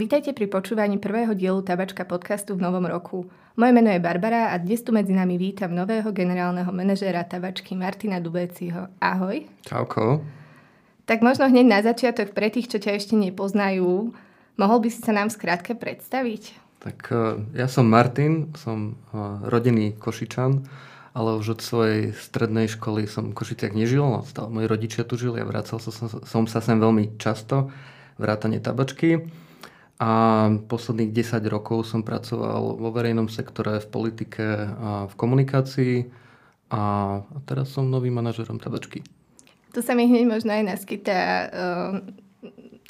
Vítajte pri počúvaní prvého dielu Tabačka podcastu v novom roku. Moje meno je Barbara a dnes tu medzi nami vítam nového generálneho manažéra Tabačky Martina Dubeciho. Ahoj. Čauko. Tak možno hneď na začiatok pre tých, čo ťa ešte nepoznajú, mohol by si sa nám skrátke predstaviť? Tak e, ja som Martin, som e, rodinný Košičan, ale už od svojej strednej školy som v Košiciach nežil, no, stále moji rodičia tu žili a vracal som, som sa sem veľmi často, vrátane tabačky. A posledných 10 rokov som pracoval vo verejnom sektore, v politike a v komunikácii a teraz som novým manažerom tabačky. Tu sa mi hneď možno aj naskytá uh,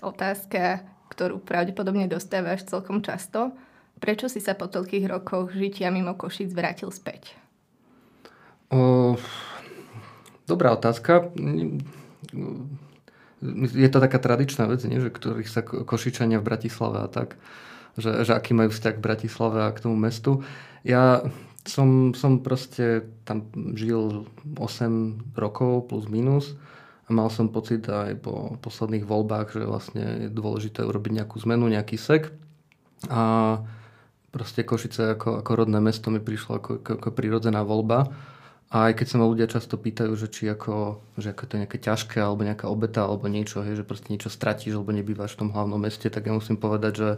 otázka, ktorú pravdepodobne dostávaš celkom často. Prečo si sa po toľkých rokoch žitia mimo Košic vrátil späť? O, dobrá otázka je to taká tradičná vec, nie? že ktorých sa Košičania v Bratislave a tak, že, že aký majú vzťah k Bratislave a k tomu mestu. Ja som, som proste tam žil 8 rokov plus minus a mal som pocit aj po posledných voľbách, že vlastne je dôležité urobiť nejakú zmenu, nejaký sek. A proste Košice ako, ako rodné mesto mi prišlo ako, ako, ako prirodzená voľba. A aj keď sa ma ľudia často pýtajú, že či ako, že ako to je nejaké ťažké, alebo nejaká obeta, alebo niečo, hej, že proste niečo stratíš, alebo nebývaš v tom hlavnom meste, tak ja musím povedať, že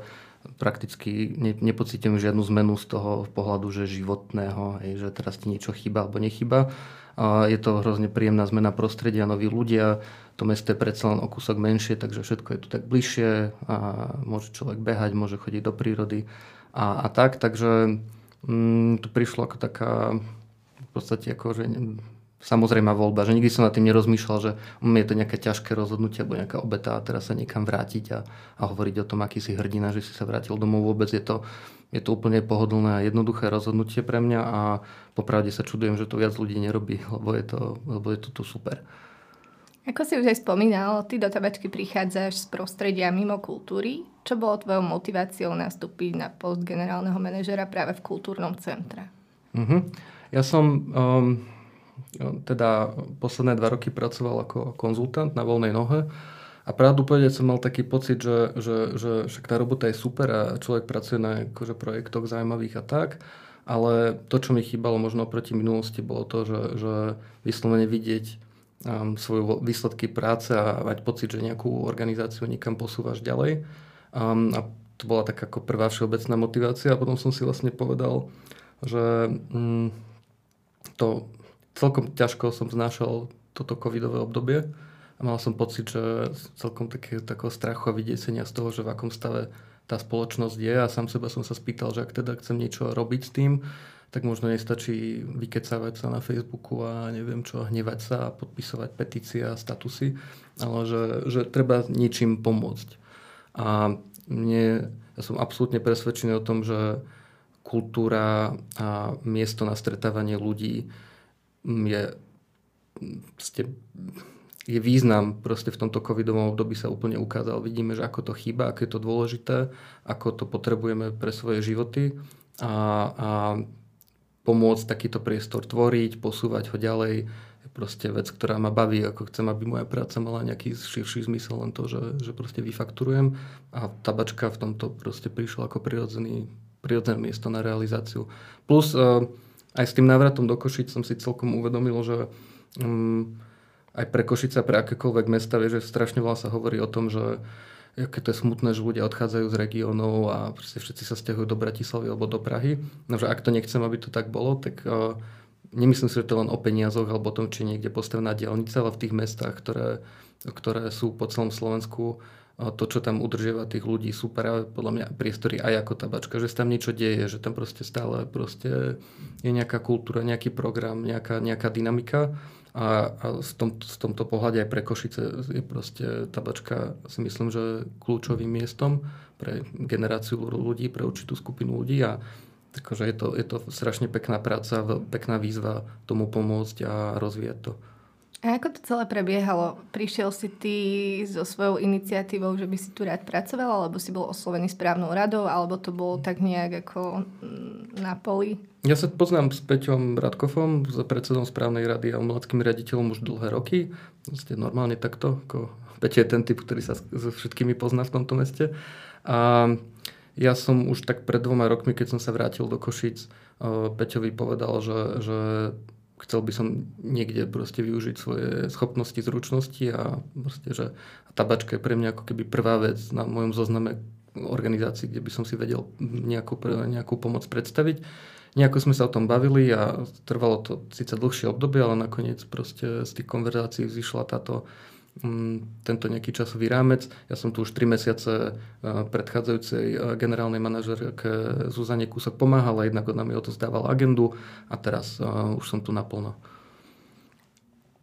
prakticky ne, nepocítim žiadnu zmenu z toho pohľadu, že životného, hej, že teraz ti niečo chýba alebo nechyba. A je to hrozne príjemná zmena prostredia, noví ľudia, to mesto je predsa len o kúsok menšie, takže všetko je tu tak bližšie a môže človek behať, môže chodiť do prírody a, a tak, takže mm, to prišlo ako taká podstate ako, že samozrejme voľba, že nikdy som nad tým nerozmýšľal, že um, je to nejaké ťažké rozhodnutie alebo nejaká obeta a teraz sa niekam vrátiť a, a hovoriť o tom, aký si hrdina, že si sa vrátil domov. Vôbec je to, je to úplne pohodlné a jednoduché rozhodnutie pre mňa a popravde sa čudujem, že to viac ľudí nerobí, lebo je to, lebo je to tu super. Ako si už aj spomínal, ty do tabačky prichádzaš z prostredia mimo kultúry. Čo bolo tvojou motiváciou nastúpiť na post generálneho manažera práve v kultúrnom centre? Uh-huh. Ja som um, teda posledné dva roky pracoval ako konzultant na voľnej nohe a pravdu povedať som mal taký pocit, že, že, že však tá robota je super a človek pracuje na akože, projektoch zaujímavých a tak, ale to, čo mi chýbalo možno proti minulosti, bolo to, že, že vyslovene vidieť um, svoje výsledky práce a mať pocit, že nejakú organizáciu niekam posúvaš ďalej. Um, a to bola taká ako prvá všeobecná motivácia a potom som si vlastne povedal, že um, to celkom ťažko som znášal toto covidové obdobie a mal som pocit, že celkom také, takého strachu a vydesenia z toho, že v akom stave tá spoločnosť je a sám seba som sa spýtal, že ak teda chcem niečo robiť s tým, tak možno nestačí vykecávať sa na Facebooku a neviem čo, hnevať sa a podpisovať petície a statusy, ale že, že treba niečím pomôcť. A mne, ja som absolútne presvedčený o tom, že kultúra a miesto na stretávanie ľudí je, je význam proste v tomto covidovom období sa úplne ukázal. Vidíme, že ako to chýba, ako je to dôležité, ako to potrebujeme pre svoje životy a, a pomôcť takýto priestor tvoriť, posúvať ho ďalej je proste vec, ktorá ma baví, ako chcem, aby moja práca mala nejaký širší zmysel, len to, že, že proste vyfakturujem a tabačka v tomto proste prišla ako prirodzený prirodzené miesto na realizáciu. Plus uh, aj s tým návratom do Košic som si celkom uvedomil, že um, aj pre Košice, pre akékoľvek mesta, vie, že strašne veľa sa hovorí o tom, že aké to je smutné, že ľudia odchádzajú z regiónov a všetci sa stiahujú do Bratislavy alebo do Prahy. No, že ak to nechcem, aby to tak bolo, tak uh, nemyslím si, že to len o peniazoch alebo o tom, či niekde postavená dielnica, ale v tých mestách, ktoré, ktoré sú po celom Slovensku, to, čo tam udržiava tých ľudí, sú práve podľa mňa priestory aj ako tabačka, že sa tam niečo deje, že tam proste stále proste je nejaká kultúra, nejaký program, nejaká, nejaká dynamika a, a v, tom, v tomto pohľade aj pre Košice je proste tabačka si myslím, že kľúčovým miestom pre generáciu ľudí, pre určitú skupinu ľudí a takže je to, je to strašne pekná práca, pekná výzva tomu pomôcť a rozvíjať to. A ako to celé prebiehalo? Prišiel si ty so svojou iniciatívou, že by si tu rád pracoval, alebo si bol oslovený správnou radou, alebo to bolo tak nejak ako mm, na poli? Ja sa poznám s Peťom Radkofom, s predsedom správnej rady a umeleckým riaditeľom už dlhé roky. Vlastne normálne takto. Ako Peťo je ten typ, ktorý sa so všetkými pozná v tomto meste. A ja som už tak pred dvoma rokmi, keď som sa vrátil do Košic, Peťovi povedal, že, že chcel by som niekde proste využiť svoje schopnosti, zručnosti a proste, že tabačka je pre mňa ako keby prvá vec na mojom zozname organizácií, kde by som si vedel nejakú, nejakú pomoc predstaviť. Nejako sme sa o tom bavili a trvalo to síce dlhšie obdobie, ale nakoniec proste z tých konverzácií vzýšla táto tento nejaký časový rámec. Ja som tu už 3 mesiace e, predchádzajúcej e, generálnej manažerke Zuzane Kúsok pomáhala, jednak ona mi zdával agendu a teraz uh, už som tu naplno.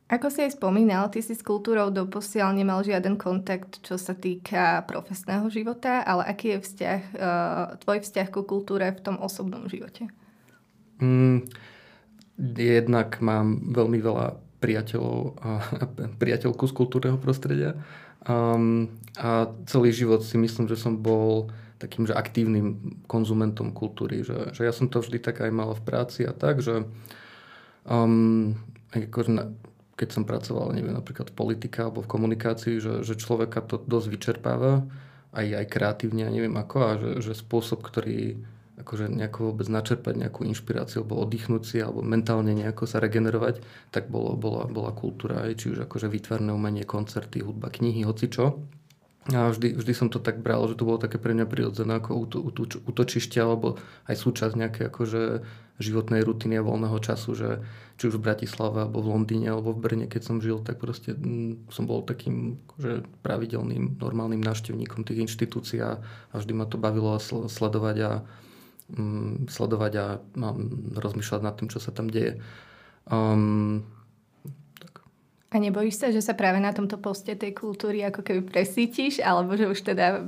Ako si aj spomínal, ty si s kultúrou doposiaľ nemal žiaden kontakt, čo sa týka profesného života, ale aký je vzťah, tvoj vzťah ku kultúre v tom osobnom živote? Mm, jednak mám veľmi veľa priateľov a, priateľku z kultúrneho prostredia. Um, a celý život si myslím, že som bol takým že aktívnym konzumentom kultúry. Že, že ja som to vždy tak aj mal v práci a tak, že um, ako, keď som pracoval neviem, napríklad v politike alebo v komunikácii, že, že človeka to dosť vyčerpáva aj, aj kreatívne a neviem ako a že, že spôsob, ktorý akože nejako vôbec načerpať nejakú inšpiráciu alebo oddychnúť si alebo mentálne nejako sa regenerovať, tak bolo, bola, bola kultúra, aj, či už akože výtvarné umenie, koncerty, hudba, knihy, hocičo. A vždy, vždy som to tak bral, že to bolo také pre mňa prirodzené ako útočište alebo aj súčasť nejakej akože životnej rutiny a voľného času, že či už v Bratislave alebo v Londýne alebo v Brne, keď som žil, tak proste mm, som bol takým že pravidelným, normálnym návštevníkom tých inštitúcií a, a vždy ma to bavilo sledovať a sledovať a rozmýšľať nad tým, čo sa tam deje. Um, tak. A nebojíš sa, že sa práve na tomto poste tej kultúry ako keby presítiš, alebo že už teda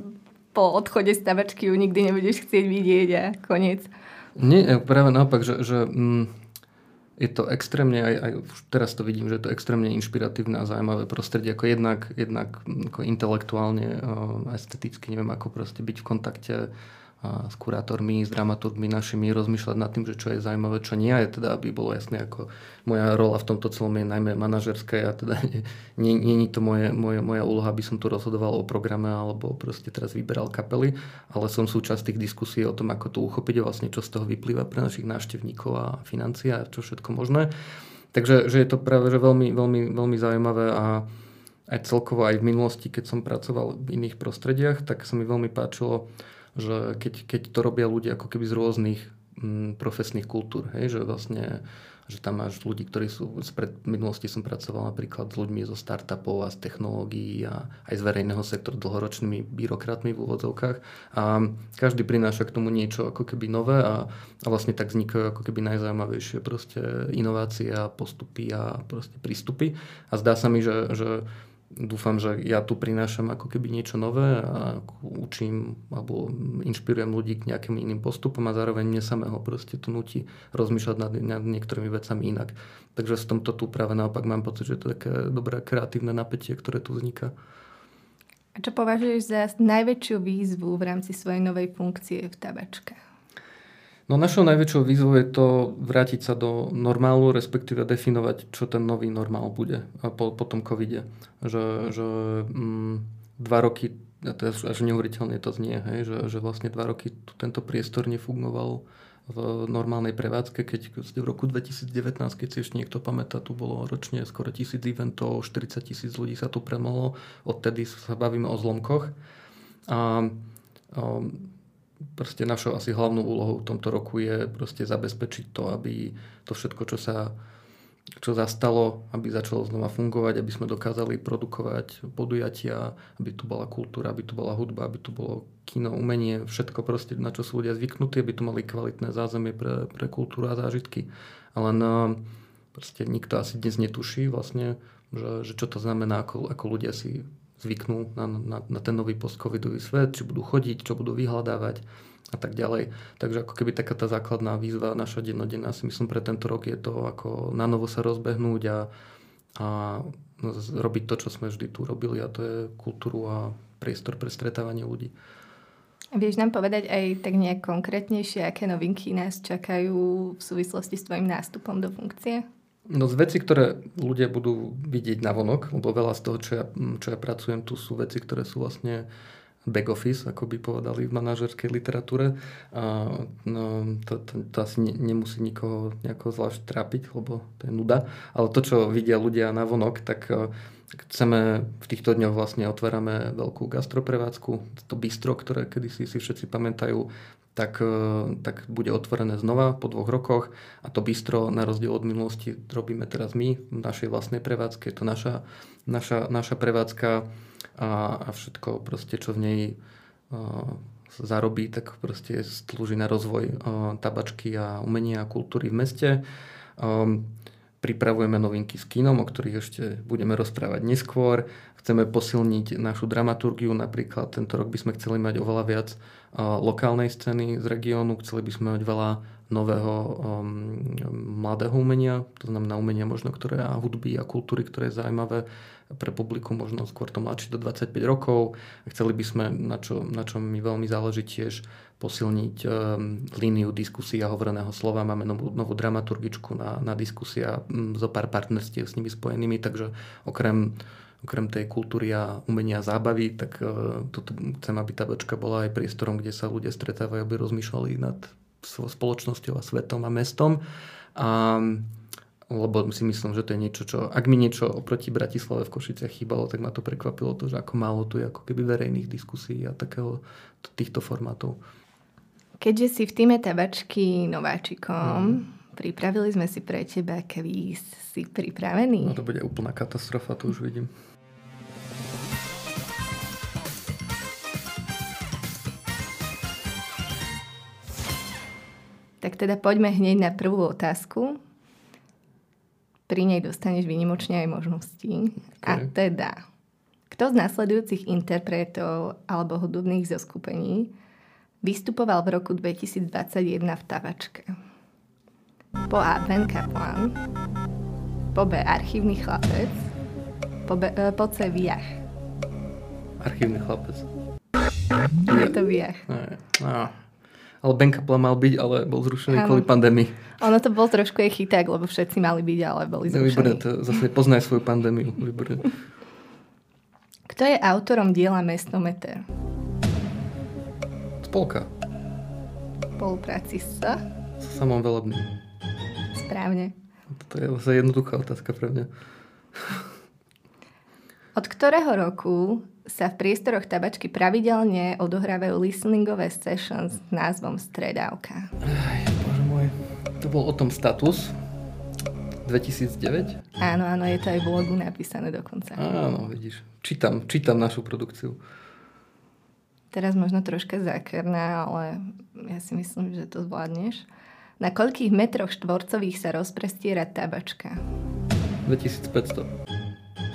po odchode z tabačky ju nikdy nebudeš chcieť vidieť a koniec? Nie, práve naopak, že, že um, je to extrémne, aj, aj teraz to vidím, že je to extrémne inšpiratívne a zaujímavé prostredie, ako jednak, jednak ako intelektuálne, uh, esteticky, neviem, ako proste byť v kontakte s kurátormi, s dramaturgmi našimi rozmýšľať nad tým, že čo je zaujímavé, čo nie je, teda aby bolo jasné, ako moja rola v tomto celom je najmä manažerská a teda nie, nie, nie to moje, moje, moja úloha, aby som tu rozhodoval o programe alebo proste teraz vyberal kapely, ale som súčasť tých diskusí o tom, ako to uchopiť a vlastne čo z toho vyplýva pre našich návštevníkov a financia a čo všetko možné. Takže že je to práve že veľmi, veľmi, veľmi zaujímavé a aj celkovo aj v minulosti, keď som pracoval v iných prostrediach, tak sa mi veľmi páčilo že keď, keď to robia ľudia ako keby z rôznych mm, profesných kultúr, hej, že vlastne že tam máš ľudí, ktorí sú, pred minulosti som pracoval napríklad s ľuďmi zo startupov a z technológií a aj z verejného sektoru dlhoročnými byrokratmi v úvodzovkách. A každý prináša k tomu niečo ako keby nové a, a vlastne tak vznikajú ako keby najzaujímavejšie proste inovácie a postupy a proste prístupy. A zdá sa mi, že, že dúfam, že ja tu prinášam ako keby niečo nové a učím alebo inšpirujem ľudí k nejakým iným postupom a zároveň mne samého proste to nutí rozmýšľať nad, nad niektorými vecami inak. Takže v tomto tu práve naopak mám pocit, že to je také dobré kreatívne napätie, ktoré tu vzniká. A čo považuješ za najväčšiu výzvu v rámci svojej novej funkcie v tabačke? No našou najväčšou výzvou je to vrátiť sa do normálu, respektíve definovať, čo ten nový normál bude po, po tom covide. Že, že mm, dva roky, a to je až neuveriteľne to znie, hej, že, že vlastne dva roky tento priestor nefungoval v normálnej prevádzke, keď v roku 2019, keď si ešte niekto pamätá, tu bolo ročne skoro tisíc eventov, 40 tisíc ľudí sa tu premohlo, odtedy sa bavíme o zlomkoch. A, a proste našou asi hlavnou úlohou v tomto roku je proste zabezpečiť to, aby to všetko, čo sa čo zastalo, aby začalo znova fungovať, aby sme dokázali produkovať podujatia, aby tu bola kultúra, aby tu bola hudba, aby tu bolo kino, umenie, všetko proste, na čo sú ľudia zvyknutí, aby tu mali kvalitné zázemie pre, pre kultúru a zážitky. Ale no, proste nikto asi dnes netuší vlastne, že, že čo to znamená, ako, ako ľudia si zvyknú na, na, na ten nový post-covidový svet, či budú chodiť, čo budú vyhľadávať a tak ďalej. Takže ako keby taká tá základná výzva naša dennodenná si myslím pre tento rok je to, ako na novo sa rozbehnúť a, a robiť to, čo sme vždy tu robili a to je kultúru a priestor pre stretávanie ľudí. Vieš nám povedať aj tak nejak konkrétnejšie, aké novinky nás čakajú v súvislosti s tvojim nástupom do funkcie? No z veci, ktoré ľudia budú vidieť na vonok, lebo veľa z toho, čo ja, čo ja pracujem, tu sú veci, ktoré sú vlastne back office, ako by povedali v manažerskej literatúre. A, no, to, to, to asi ne, nemusí nikoho nejako zvlášť trápiť, lebo to je nuda. Ale to, čo vidia ľudia na vonok, tak e, chceme, v týchto dňoch vlastne otvárame veľkú gastroprevádzku. To bistro, ktoré kedysi si všetci pamätajú, tak, e, tak bude otvorené znova po dvoch rokoch a to bistro na rozdiel od minulosti robíme teraz my v našej vlastnej prevádzke. Je to naša, naša, naša prevádzka a, a všetko proste, čo v nej uh, zarobí, tak proste slúži na rozvoj uh, tabačky a umenia a kultúry v meste. Um, pripravujeme novinky s kínom, o ktorých ešte budeme rozprávať neskôr. Chceme posilniť našu dramaturgiu, napríklad tento rok by sme chceli mať oveľa viac lokálnej scény z regiónu, chceli by sme mať veľa nového um, mladého umenia, to znamená umenia možno, ktoré a hudby a kultúry, ktoré je zaujímavé pre publikum, možno skôr to mladšie do 25 rokov. Chceli by sme, na, čo, na čom mi veľmi záleží tiež, posilniť um, líniu diskusia hovoreného slova. Máme novú, novú dramaturgičku na, na diskusia um, zo pár partnerstiev s nimi spojenými, takže okrem okrem tej kultúry a umenia a zábavy, tak uh, toto chcem, aby tá bočka bola aj priestorom, kde sa ľudia stretávajú, aby rozmýšľali nad spoločnosťou a svetom a mestom. A lebo si myslím, že to je niečo, čo, ak mi niečo oproti Bratislave v Košiciach chýbalo, tak ma to prekvapilo to, že ako málo tu je ako keby verejných diskusí a takého, týchto formátov. Keďže si v týme tabačky nováčikom, hmm. pripravili sme si pre teba kvíz. Si pripravený? No to bude úplná katastrofa, to už vidím. Tak teda poďme hneď na prvú otázku pri nej dostaneš výnimočne aj možnosti. Okay. A teda, kto z následujúcich interpretov alebo hudobných zoskupení vystupoval v roku 2021 v Tavačke? Po A. Ben Kaplan, po B. Archívny chlapec, po, B, e, po C. Viach. Archívny chlapec. Je to Viach. No ale Ben Kaplan mal byť, ale bol zrušený ano. kvôli pandémii. Ono to bol trošku aj chyták, lebo všetci mali byť, ale boli zrušení. Výborné, to zase poznaj svoju pandémiu. Výborné. Kto je autorom diela Mestometer? Spolka. Spolupráci s? S samom Velebným. Správne. To je zase jednoduchá otázka pre mňa. Od ktorého roku sa v priestoroch tabačky pravidelne odohrávajú listeningové sessions s názvom Stredávka. Aj, bože môj. To bol o tom status 2009? Áno, áno, je to aj v blogu napísané dokonca. Áno, vidíš. Čítam, čítam našu produkciu. Teraz možno troška zákerná, ale ja si myslím, že to zvládneš. Na koľkých metroch štvorcových sa rozprestiera tabačka? 2500.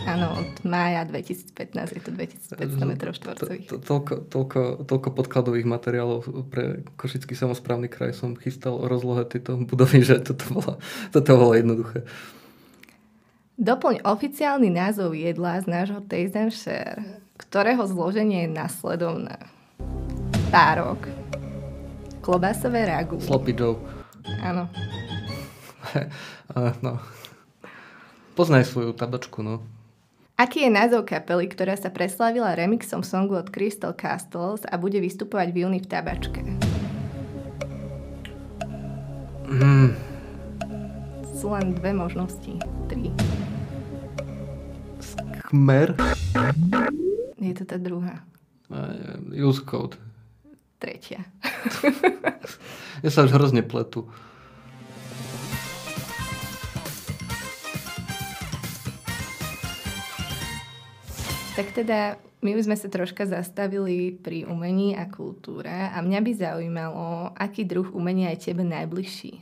Áno, od mája 2015 je to 2500 m štvorcových. To, toľko, toľko, toľko podkladových materiálov pre Košický samozprávny kraj som chystal o rozlohe tejto budovy, že toto bolo, toto bolo jednoduché. Doplň oficiálny názov jedla z nášho Taste and Share, ktorého zloženie je nasledovné. Párok, klobásové ragu. Sloppy Joe. Áno. no. Poznaj svoju tabačku, no. Aký je názov kapely, ktorá sa preslávila remixom songu od Crystal Castles a bude vystupovať v júni v tabačke? Mm. Sú len dve možnosti. Tri. Skmer? Je to tá druhá. Use code. Tretia. ja sa už hrozne pletu. Tak teda my už sme sa troška zastavili pri umení a kultúre a mňa by zaujímalo, aký druh umenia je tebe najbližší.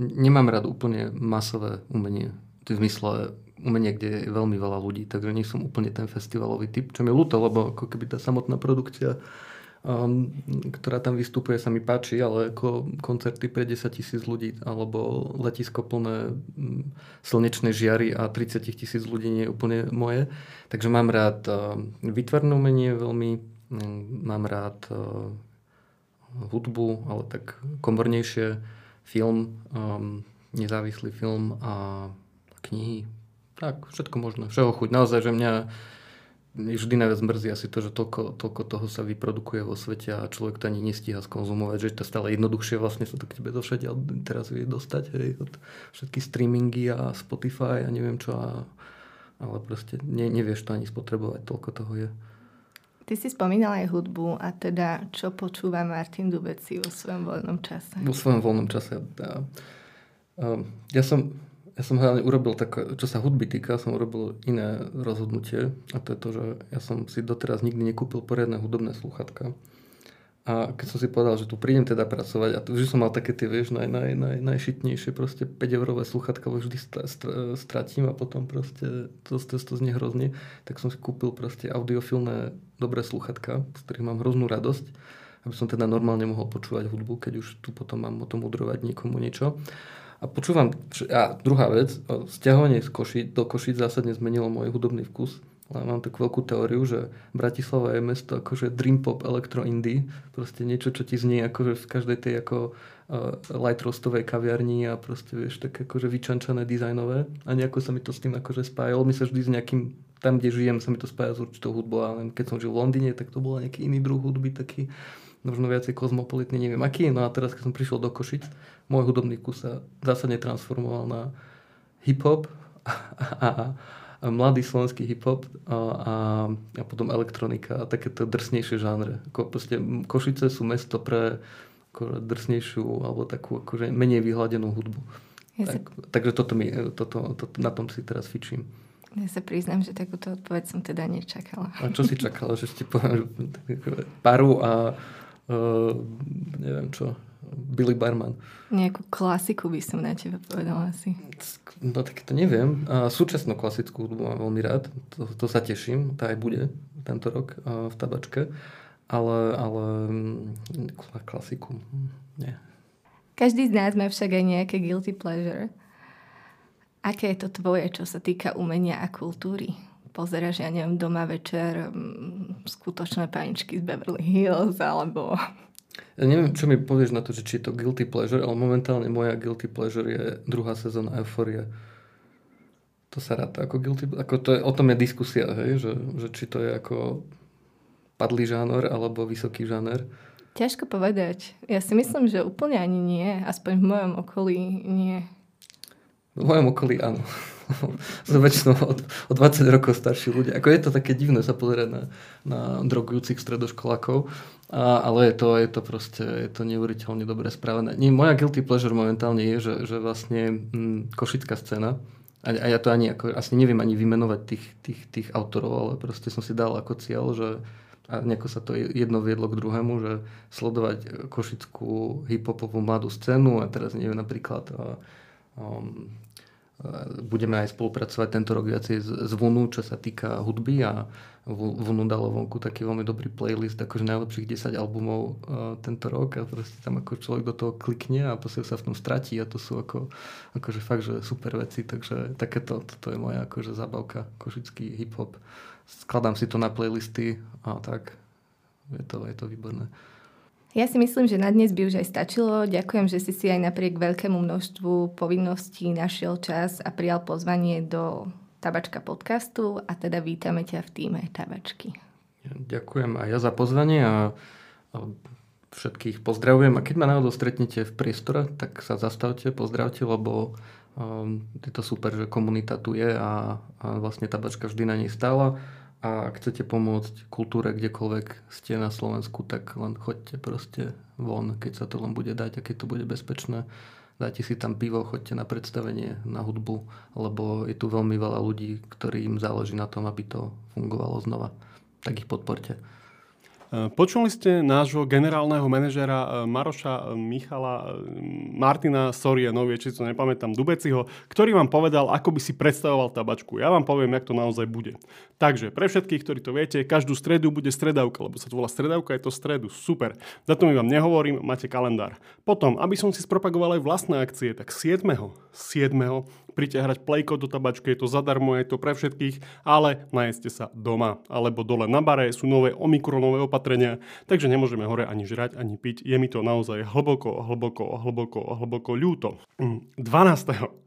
Nemám rád úplne masové umenie. V zmysle umenie, kde je veľmi veľa ľudí, takže nie som úplne ten festivalový typ, čo mi ľúto, lebo ako keby tá samotná produkcia um, ktorá tam vystupuje, sa mi páči, ale ako koncerty pre 10 tisíc ľudí alebo letisko plné um, slnečnej žiary a 30 tisíc ľudí nie je úplne moje. Takže mám rád uh, vytvarné umenie veľmi, um, mám rád uh, hudbu, ale tak komornejšie, film, um, nezávislý film a knihy. Tak, všetko možné, všeho chuť. Naozaj, že mňa vždy najviac mrzí asi to, že toľko, toľko toho sa vyprodukuje vo svete a človek to ani nestíha skonzumovať, že to stále jednoduchšie vlastne sa to k tebe do všade teraz vie dostať, hej, od všetky streamingy a Spotify a neviem čo, a, ale proste ne, nevieš to ani spotrebovať, toľko toho je. Ty si spomínal aj hudbu a teda čo počúva Martin Dubeci vo svojom voľnom čase? Vo svojom voľnom čase. Ja, ja som ja som hlavne urobil tak, čo sa hudby týka, som urobil iné rozhodnutie a to je to, že ja som si doteraz nikdy nekúpil poriadne hudobné sluchatka. A keď som si povedal, že tu prídem teda pracovať a tu vždy som mal také tie, vieš, naj, naj, naj, najšitnejšie proste 5 eurové sluchatka, vždy stratím a potom proste to, to, to znie hrozne, tak som si kúpil proste audiofilné dobré sluchatka, z ktorých mám hroznú radosť, aby som teda normálne mohol počúvať hudbu, keď už tu potom mám o tom udrovať niekomu niečo. A počúvam, a druhá vec, stiahovanie z Košic, do Košic zásadne zmenilo môj hudobný vkus. Ale mám takú veľkú teóriu, že Bratislava je mesto akože dream pop, electro indie. Proste niečo, čo ti znie akože v každej tej ako uh, light roastovej kaviarni a proste vieš, tak akože vyčančané dizajnové. A nejako sa mi to s tým akože spájalo. Mi sa vždy s nejakým tam, kde žijem, sa mi to spája s určitou hudbou. Ale keď som žil v Londýne, tak to bol nejaký iný druh hudby, taký možno viacej kozmopolitný, neviem aký. No a teraz, keď som prišiel do Košic, môj hudobný kus sa zásadne transformoval na hip-hop a, a, a mladý slovenský hip-hop a, a, a potom elektronika a takéto drsnejšie žánre. Ko, proste, Košice sú mesto pre ako, drsnejšiu alebo takú akože menej vyhľadenú hudbu. Ja tak, sa... Takže toto mi, toto, toto, na tom si teraz fičím. Ja sa priznám, že takúto odpoveď som teda nečakala. A čo si čakala? že ste poviem, paru a uh, neviem čo, Billy Barman. Nejakú klasiku by som na teba povedala asi. No tak to neviem. A súčasnú klasickú hudbu mám veľmi rád. To, to sa teším. Tá aj bude tento rok uh, v tabačke. Ale, ale mm, klasiku hm, nie. Každý z nás má však aj nejaké guilty pleasure. Aké je to tvoje, čo sa týka umenia a kultúry? pozeráš, ja neviem, doma večer mm, skutočné paničky z Beverly Hills, alebo... Ja neviem, čo mi povieš na to, že či je to guilty pleasure, ale momentálne moja guilty pleasure je druhá sezóna Euphoria. To sa ráta ako guilty ako to je, O tom je diskusia, hej, že, že či to je ako padlý žánor alebo vysoký žáner. Ťažko povedať. Ja si myslím, že úplne ani nie. Aspoň v mojom okolí nie. V mojom okolí áno. Sú väčšinou od, od 20 rokov starší ľudia. Ako je to také divné sa pozerať na, na drogujúcich stredoškolákov, a, ale je to, je to proste, je to neuveriteľne dobre spravené. Nie, moja guilty pleasure momentálne je, že, že vlastne hm, košická scéna, a, a ja to ani ako, asi neviem ani vymenovať tých, tých, tých autorov, ale proste som si dal ako cieľ, že a nejako sa to jedno viedlo k druhému, že sledovať košickú hip-hopovú mladú scénu a teraz neviem napríklad um, budeme aj spolupracovať tento rok viacej s Vunu, čo sa týka hudby a Vunu dalo vonku taký veľmi dobrý playlist, akože najlepších 10 albumov uh, tento rok a proste tam ako človek do toho klikne a proste sa v tom stratí a to sú ako, akože fakt, že super veci, takže takéto, toto je moja akože zabavka, košický hip-hop. Skladám si to na playlisty a tak, je to, je to výborné. Ja si myslím, že na dnes by už aj stačilo. Ďakujem, že si si aj napriek veľkému množstvu povinností našiel čas a prijal pozvanie do Tabačka podcastu a teda vítame ťa v týme Tabačky. Ďakujem aj ja za pozvanie a všetkých pozdravujem. A keď ma náhodou stretnete v priestore, tak sa zastavte, pozdravte, lebo um, je to super, že komunita tu je a, a vlastne tabačka vždy na nej stála a chcete pomôcť kultúre kdekoľvek ste na Slovensku, tak len choďte proste von, keď sa to len bude dať a keď to bude bezpečné. Dajte si tam pivo, choďte na predstavenie, na hudbu, lebo je tu veľmi veľa ľudí, ktorým záleží na tom, aby to fungovalo znova. Tak ich podporte. Počuli ste nášho generálneho manažera Maroša Michala Martina Sorie, novie, či to nepamätám, Dubeciho, ktorý vám povedal, ako by si predstavoval tabačku. Ja vám poviem, jak to naozaj bude. Takže pre všetkých, ktorí to viete, každú stredu bude stredavka, lebo sa to volá stredavka, je to stredu. Super. Za to mi vám nehovorím, máte kalendár. Potom, aby som si spropagoval aj vlastné akcie, tak 7. 7. príďte hrať plejko do tabačky, je to zadarmo, je to pre všetkých, ale najeste sa doma. Alebo dole na bare sú nové omikronové opatrenia, takže nemôžeme hore ani žrať, ani piť. Je mi to naozaj hlboko, hlboko, hlboko, hlboko ľúto. 12.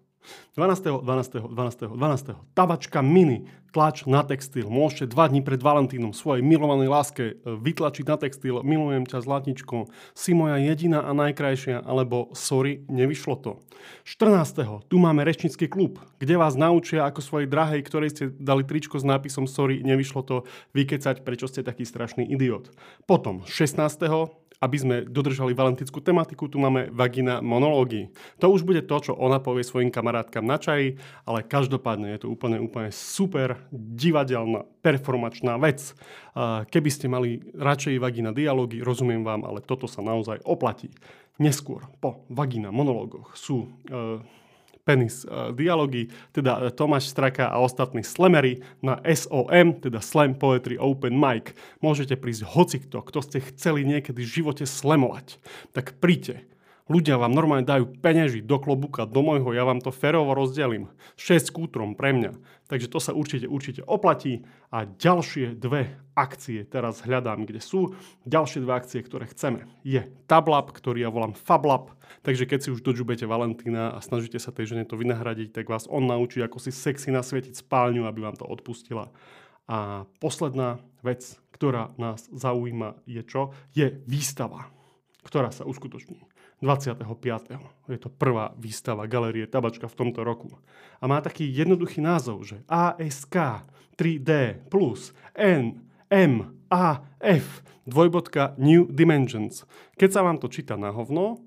12. 12. 12. 12. Tabačka mini, tlač na textil. Môžete dva dní pred Valentínom svojej milovanej láske e, vytlačiť na textil. Milujem ťa zlatničko, si moja jediná a najkrajšia, alebo sorry, nevyšlo to. 14. Tu máme rečnický klub, kde vás naučia ako svojej drahej, ktorej ste dali tričko s nápisom sorry, nevyšlo to, vykecať, prečo ste taký strašný idiot. Potom 16 aby sme dodržali valentickú tematiku, tu máme vagina monológy. To už bude to, čo ona povie svojim kamarátkam na čaji, ale každopádne je to úplne, úplne super divadelná, performačná vec. Keby ste mali radšej vagina dialógy, rozumiem vám, ale toto sa naozaj oplatí. Neskôr, po vagina monológoch sú uh, penis uh, dialógy, teda Tomáš Straka a ostatní slemery na SOM, teda Slam Poetry Open Mic. Môžete prísť hocikto, kto ste chceli niekedy v živote slemovať. Tak príďte. Ľudia vám normálne dajú peňaži do klobúka, do môjho, ja vám to ferovo rozdelím. 6 kútrom pre mňa. Takže to sa určite, určite oplatí. A ďalšie dve akcie teraz hľadám, kde sú. Ďalšie dve akcie, ktoré chceme, je Tablab, ktorý ja volám Fablab. Takže keď si už dožubete Valentína a snažíte sa tej žene to vynahradiť, tak vás on naučí, ako si sexy nasvietiť spálňu, aby vám to odpustila. A posledná vec, ktorá nás zaujíma, je čo? Je výstava, ktorá sa uskutoční 25. Je to prvá výstava Galerie Tabačka v tomto roku. A má taký jednoduchý názov, že ASK 3D plus N M A F dvojbodka New Dimensions. Keď sa vám to číta na hovno,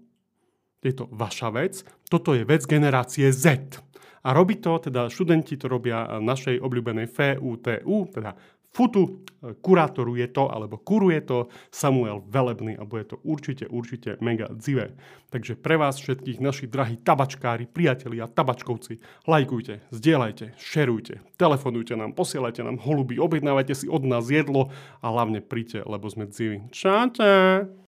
je to vaša vec, toto je vec generácie Z. A robí to, teda študenti to robia našej obľúbenej FUTU, teda Futu kurátoruje to, alebo kuruje to Samuel Velebný a bude to určite, určite mega dzivé. Takže pre vás všetkých našich drahí tabačkári, priatelia, tabačkovci, lajkujte, zdieľajte, šerujte, telefonujte nám, posielajte nám holuby, objednávajte si od nás jedlo a hlavne príďte, lebo sme dziví. Čaute!